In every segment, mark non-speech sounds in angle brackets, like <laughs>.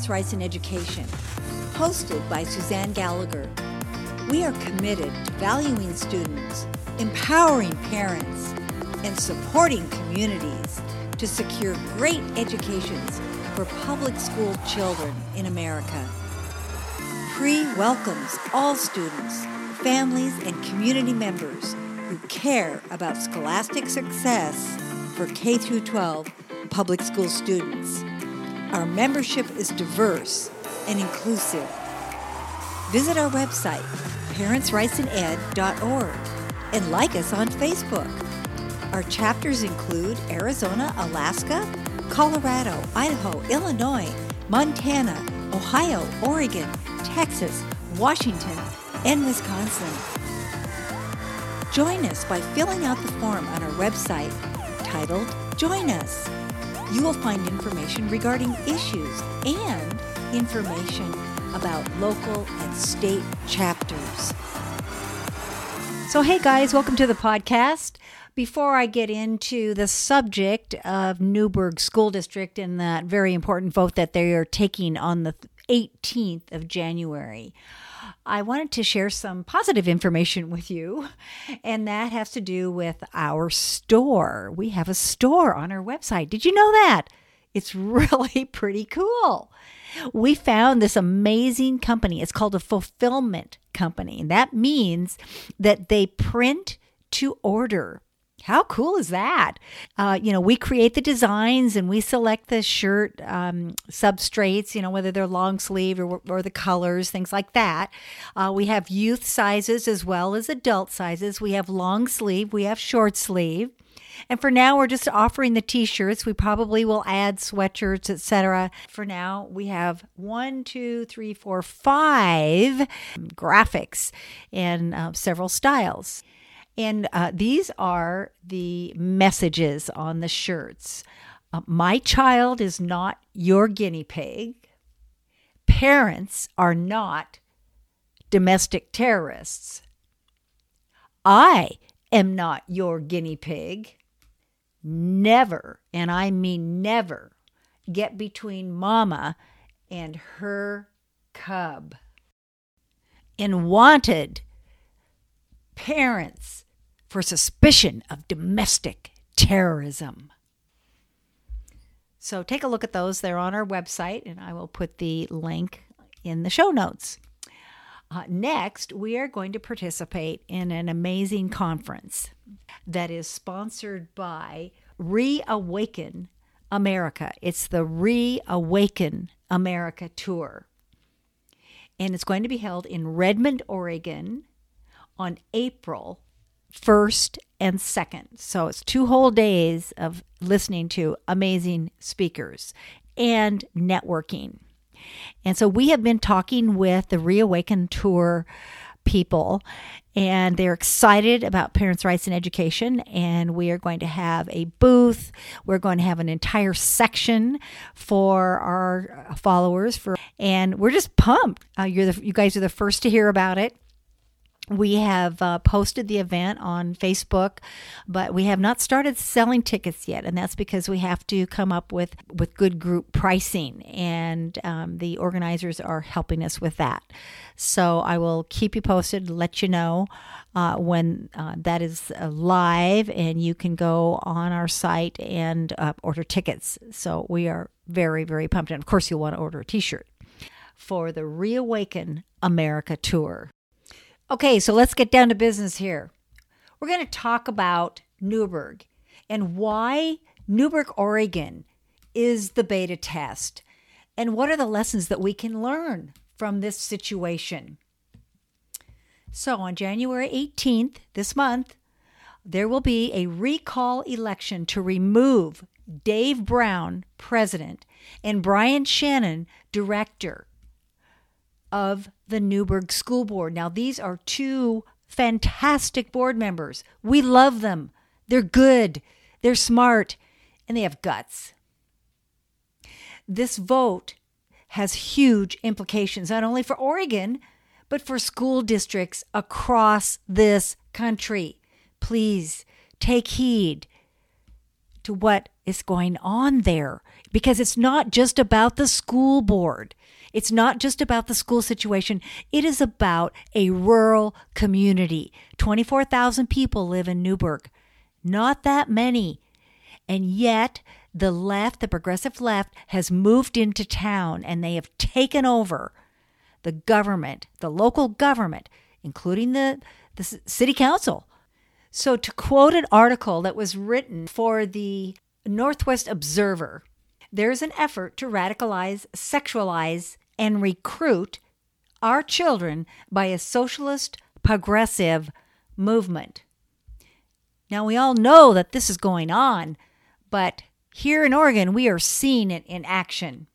Parents' Rights in Education, hosted by Suzanne Gallagher. We are committed to valuing students, empowering parents, and supporting communities to secure great educations for public school children in America. PRE welcomes all students, families, and community members who care about scholastic success for K 12 public school students. Our membership is diverse and inclusive. Visit our website, parentsrightsined.org, and like us on Facebook. Our chapters include Arizona, Alaska, Colorado, Idaho, Illinois, Montana, Ohio, Oregon, Texas, Washington, and Wisconsin. Join us by filling out the form on our website titled Join Us. You will find information regarding issues and information about local and state chapters. So, hey guys, welcome to the podcast. Before I get into the subject of Newberg School District and that very important vote that they are taking on the 18th of January, I wanted to share some positive information with you, and that has to do with our store. We have a store on our website. Did you know that? It's <laughs> really pretty cool. We found this amazing company. It's called a fulfillment company. And that means that they print to order. How cool is that? Uh, you know, we create the designs and we select the shirt um, substrates, you know, whether they're long sleeve or, or the colors, things like that. Uh, we have youth sizes as well as adult sizes. We have long sleeve, we have short sleeve. And for now, we're just offering the t-shirts. We probably will add sweatshirts, etc. For now, we have one, two, three, four, five graphics in uh, several styles. And uh, these are the messages on the shirts. Uh, my child is not your guinea pig. Parents are not domestic terrorists. I am not your guinea pig. Never, and I mean never, get between mama and her cub. And wanted parents for suspicion of domestic terrorism. So take a look at those. They're on our website, and I will put the link in the show notes. Uh, next, we are going to participate in an amazing conference that is sponsored by Reawaken America. It's the Reawaken America Tour. And it's going to be held in Redmond, Oregon on April 1st and 2nd. So it's two whole days of listening to amazing speakers and networking. And so we have been talking with the Reawaken Tour people, and they're excited about parents' rights in education. And we are going to have a booth. We're going to have an entire section for our followers. For and we're just pumped. Uh, you're the, you guys are the first to hear about it we have uh, posted the event on Facebook, but we have not started selling tickets yet, and that's because we have to come up with with good group pricing, and um, the organizers are helping us with that. So I will keep you posted, let you know uh, when uh, that is uh, live, and you can go on our site and uh, order tickets. So we are very very pumped, and of course you'll want to order a T-shirt for the Reawaken America tour. Okay, so let's get down to business here. We're going to talk about Newberg and why Newberg, Oregon is the beta test and what are the lessons that we can learn from this situation. So, on January 18th, this month, there will be a recall election to remove Dave Brown, president, and Brian Shannon, director of the Newberg School Board. Now, these are two fantastic board members. We love them. They're good, they're smart, and they have guts. This vote has huge implications, not only for Oregon, but for school districts across this country. Please take heed. To what is going on there because it's not just about the school board. It's not just about the school situation. It is about a rural community. 24,000 people live in Newberg. Not that many. And yet, the left, the progressive left, has moved into town and they have taken over the government, the local government, including the, the city council. So, to quote an article that was written for the Northwest Observer, there's an effort to radicalize, sexualize, and recruit our children by a socialist progressive movement. Now, we all know that this is going on, but here in Oregon, we are seeing it in action.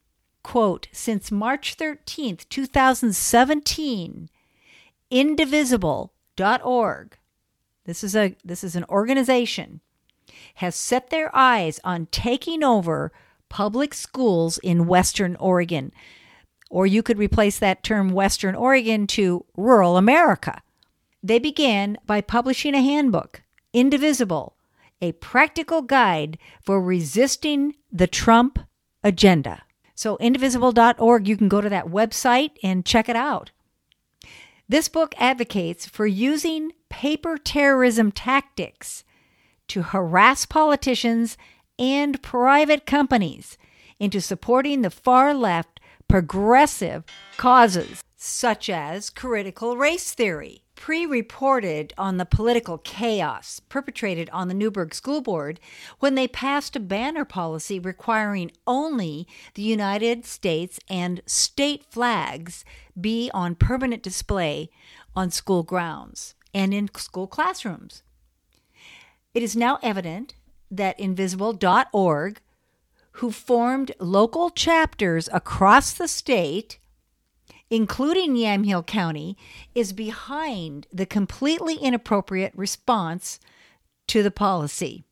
Quote Since March 13th, 2017, indivisible.org, this is, a, this is an organization, has set their eyes on taking over public schools in Western Oregon. Or you could replace that term Western Oregon to rural America. They began by publishing a handbook, Indivisible, a practical guide for resisting the Trump agenda. So, indivisible.org, you can go to that website and check it out. This book advocates for using paper terrorism tactics to harass politicians and private companies into supporting the far left progressive causes such as critical race theory. Pre reported on the political chaos perpetrated on the Newberg School Board when they passed a banner policy requiring only the United States and state flags be on permanent display on school grounds and in school classrooms. It is now evident that Invisible.org, who formed local chapters across the state, including Yamhill County, is behind the completely inappropriate response to the policy.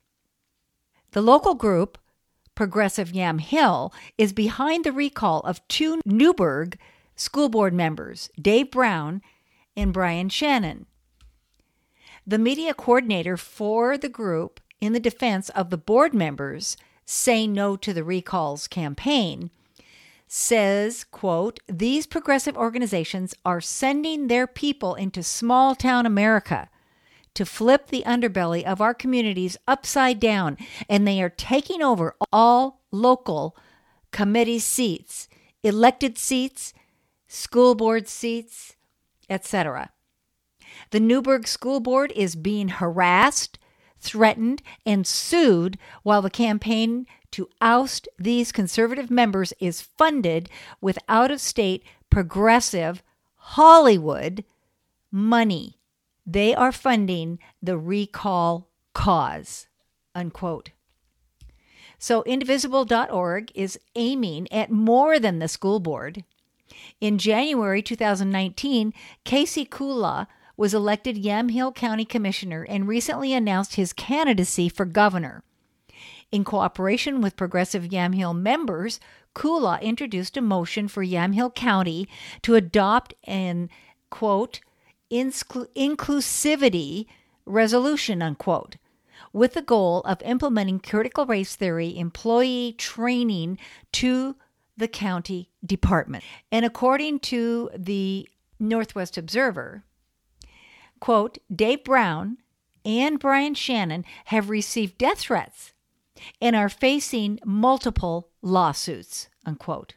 The local group, Progressive Yamhill, is behind the recall of two Newberg school board members, Dave Brown and Brian Shannon. The media coordinator for the group, in the defense of the board members, Say No to the Recalls campaign, says, quote, these progressive organizations are sending their people into small town America to flip the underbelly of our communities upside down, and they are taking over all local committee seats, elected seats, school board seats, etc. The Newberg School Board is being harassed, threatened, and sued while the campaign to oust these conservative members is funded with out of state progressive Hollywood money. They are funding the recall cause. Unquote. So, indivisible.org is aiming at more than the school board. In January 2019, Casey Kulla was elected Yamhill County Commissioner and recently announced his candidacy for governor. In cooperation with progressive Yamhill members, Kulla introduced a motion for Yamhill County to adopt an quote inclusivity resolution unquote with the goal of implementing critical race theory employee training to the county department. And according to the Northwest Observer, quote, Dave Brown and Brian Shannon have received death threats and are facing multiple lawsuits, unquote.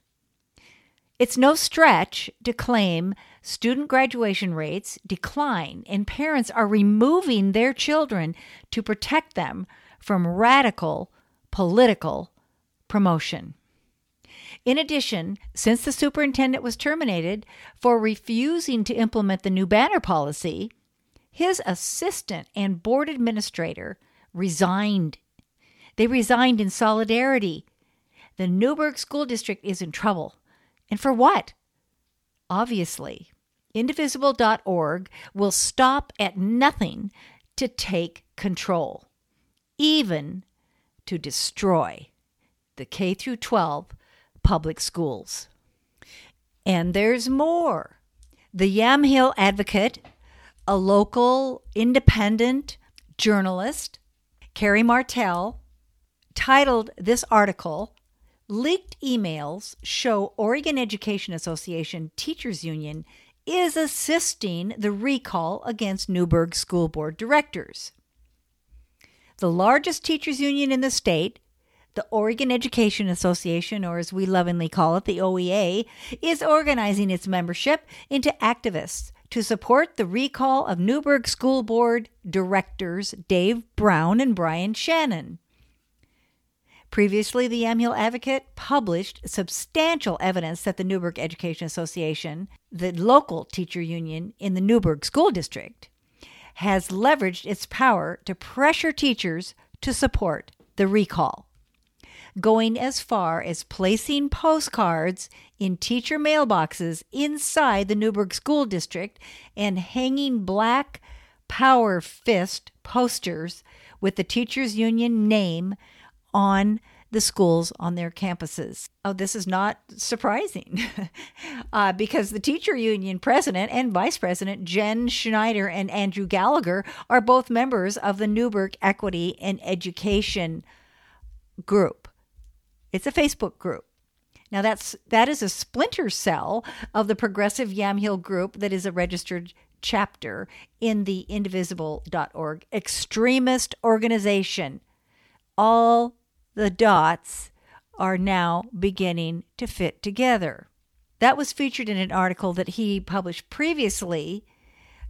It's no stretch to claim student graduation rates decline and parents are removing their children to protect them from radical political promotion. In addition, since the superintendent was terminated for refusing to implement the new banner policy, his assistant and board administrator resigned. They resigned in solidarity. The Newberg School District is in trouble. And for what? Obviously, indivisible.org will stop at nothing to take control, even to destroy the K through 12 public schools. And there's more. The Yamhill Advocate a local independent journalist, Carrie Martell, titled this article Leaked Emails Show Oregon Education Association Teachers Union is assisting the recall against Newberg School Board directors. The largest teachers union in the state, the Oregon Education Association, or as we lovingly call it, the OEA, is organizing its membership into activists to support the recall of Newberg School Board directors Dave Brown and Brian Shannon. Previously, the Yamhill Advocate published substantial evidence that the Newberg Education Association, the local teacher union in the Newberg School District, has leveraged its power to pressure teachers to support the recall, going as far as placing postcards in teacher mailboxes inside the Newberg School District and hanging black power fist posters with the teachers union name on the schools on their campuses. Oh, this is not surprising <laughs> uh, because the teacher union president and vice president, Jen Schneider and Andrew Gallagher, are both members of the Newberg Equity and Education group. It's a Facebook group. Now that's that is a splinter cell of the Progressive Yamhill group that is a registered chapter in the indivisible.org extremist organization. All the dots are now beginning to fit together. That was featured in an article that he published previously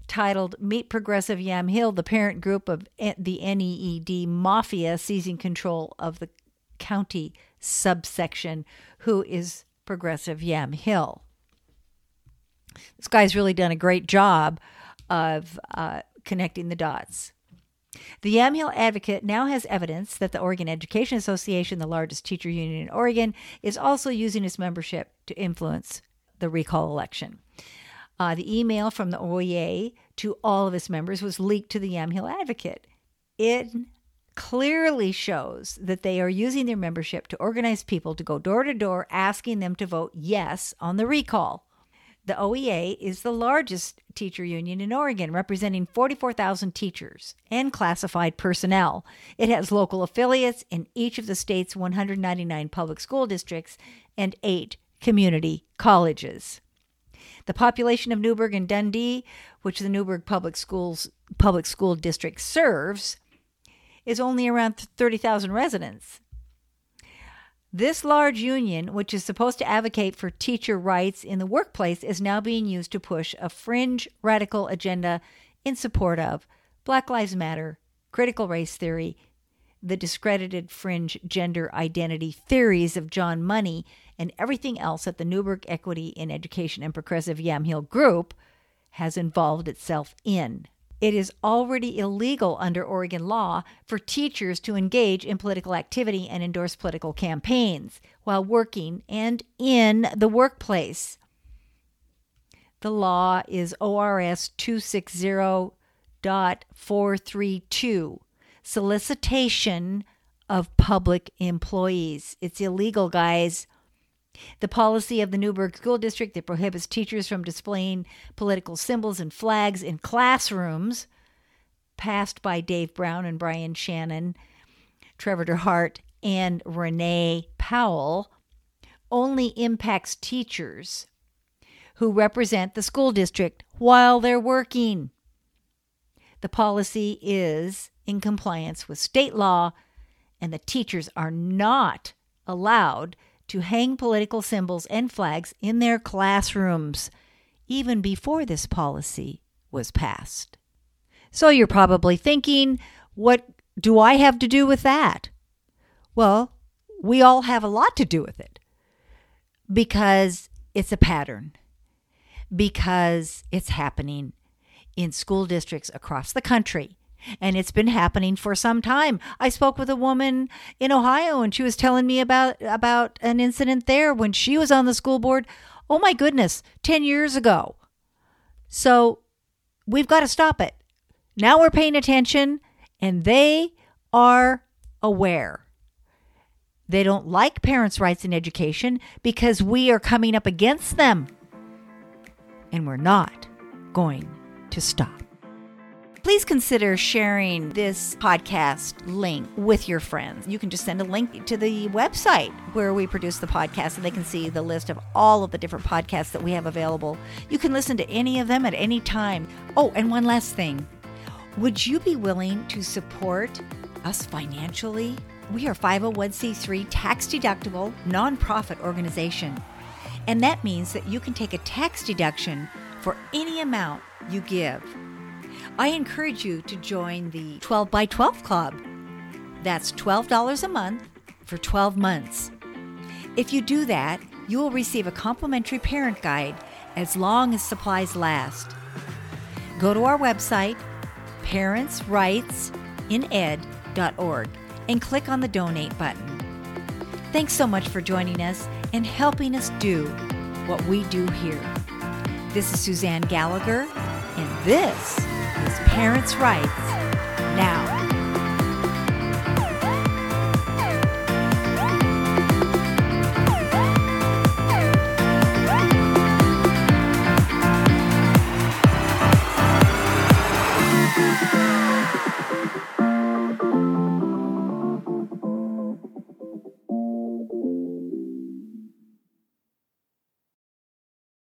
titled Meet Progressive Yamhill, the parent group of the NEED Mafia seizing control of the county subsection, who is Progressive Yamhill. This guy's really done a great job of uh, connecting the dots. The Yamhill Advocate now has evidence that the Oregon Education Association, the largest teacher union in Oregon, is also using its membership to influence the recall election. Uh, the email from the OEA to all of its members was leaked to the Yamhill Advocate. It clearly shows that they are using their membership to organize people to go door to door asking them to vote yes on the recall. The OEA is the largest teacher union in Oregon, representing 44,000 teachers and classified personnel. It has local affiliates in each of the state's 199 public school districts and eight community colleges. The population of Newberg and Dundee, which the Newberg Public Schools Public School District serves, is only around 30,000 residents. This large union, which is supposed to advocate for teacher rights in the workplace, is now being used to push a fringe radical agenda in support of Black Lives Matter, critical race theory, the discredited fringe gender identity theories of John Money, and everything else that the Newberg Equity in Education and Progressive Yamhill Group has involved itself in. It is already illegal under Oregon law for teachers to engage in political activity and endorse political campaigns while working and in the workplace. The law is ORS 260.432 solicitation of public employees. It's illegal, guys. The policy of the Newberg School District that prohibits teachers from displaying political symbols and flags in classrooms, passed by Dave Brown and Brian Shannon, Trevor DeHart, and Renee Powell, only impacts teachers who represent the school district while they're working. The policy is in compliance with state law, and the teachers are not allowed to hang political symbols and flags in their classrooms, even before this policy was passed. So you're probably thinking, what do I have to do with that? Well, we all have a lot to do with it because it's a pattern, because it's happening in school districts across the country and it's been happening for some time. I spoke with a woman in Ohio and she was telling me about about an incident there when she was on the school board. Oh my goodness, 10 years ago. So we've got to stop it. Now we're paying attention and they are aware. They don't like parents' rights in education because we are coming up against them. And we're not going to stop. Please consider sharing this podcast link with your friends. You can just send a link to the website where we produce the podcast and they can see the list of all of the different podcasts that we have available. You can listen to any of them at any time. Oh, and one last thing. Would you be willing to support us financially? We are 501c3 tax deductible nonprofit organization. And that means that you can take a tax deduction for any amount you give. I encourage you to join the 12 by 12 Club. That's $12 a month for 12 months. If you do that, you will receive a complimentary parent guide as long as supplies last. Go to our website, parentsrightsined.org, and click on the donate button. Thanks so much for joining us and helping us do what we do here. This is Suzanne Gallagher, and this is Parents' Rights Now.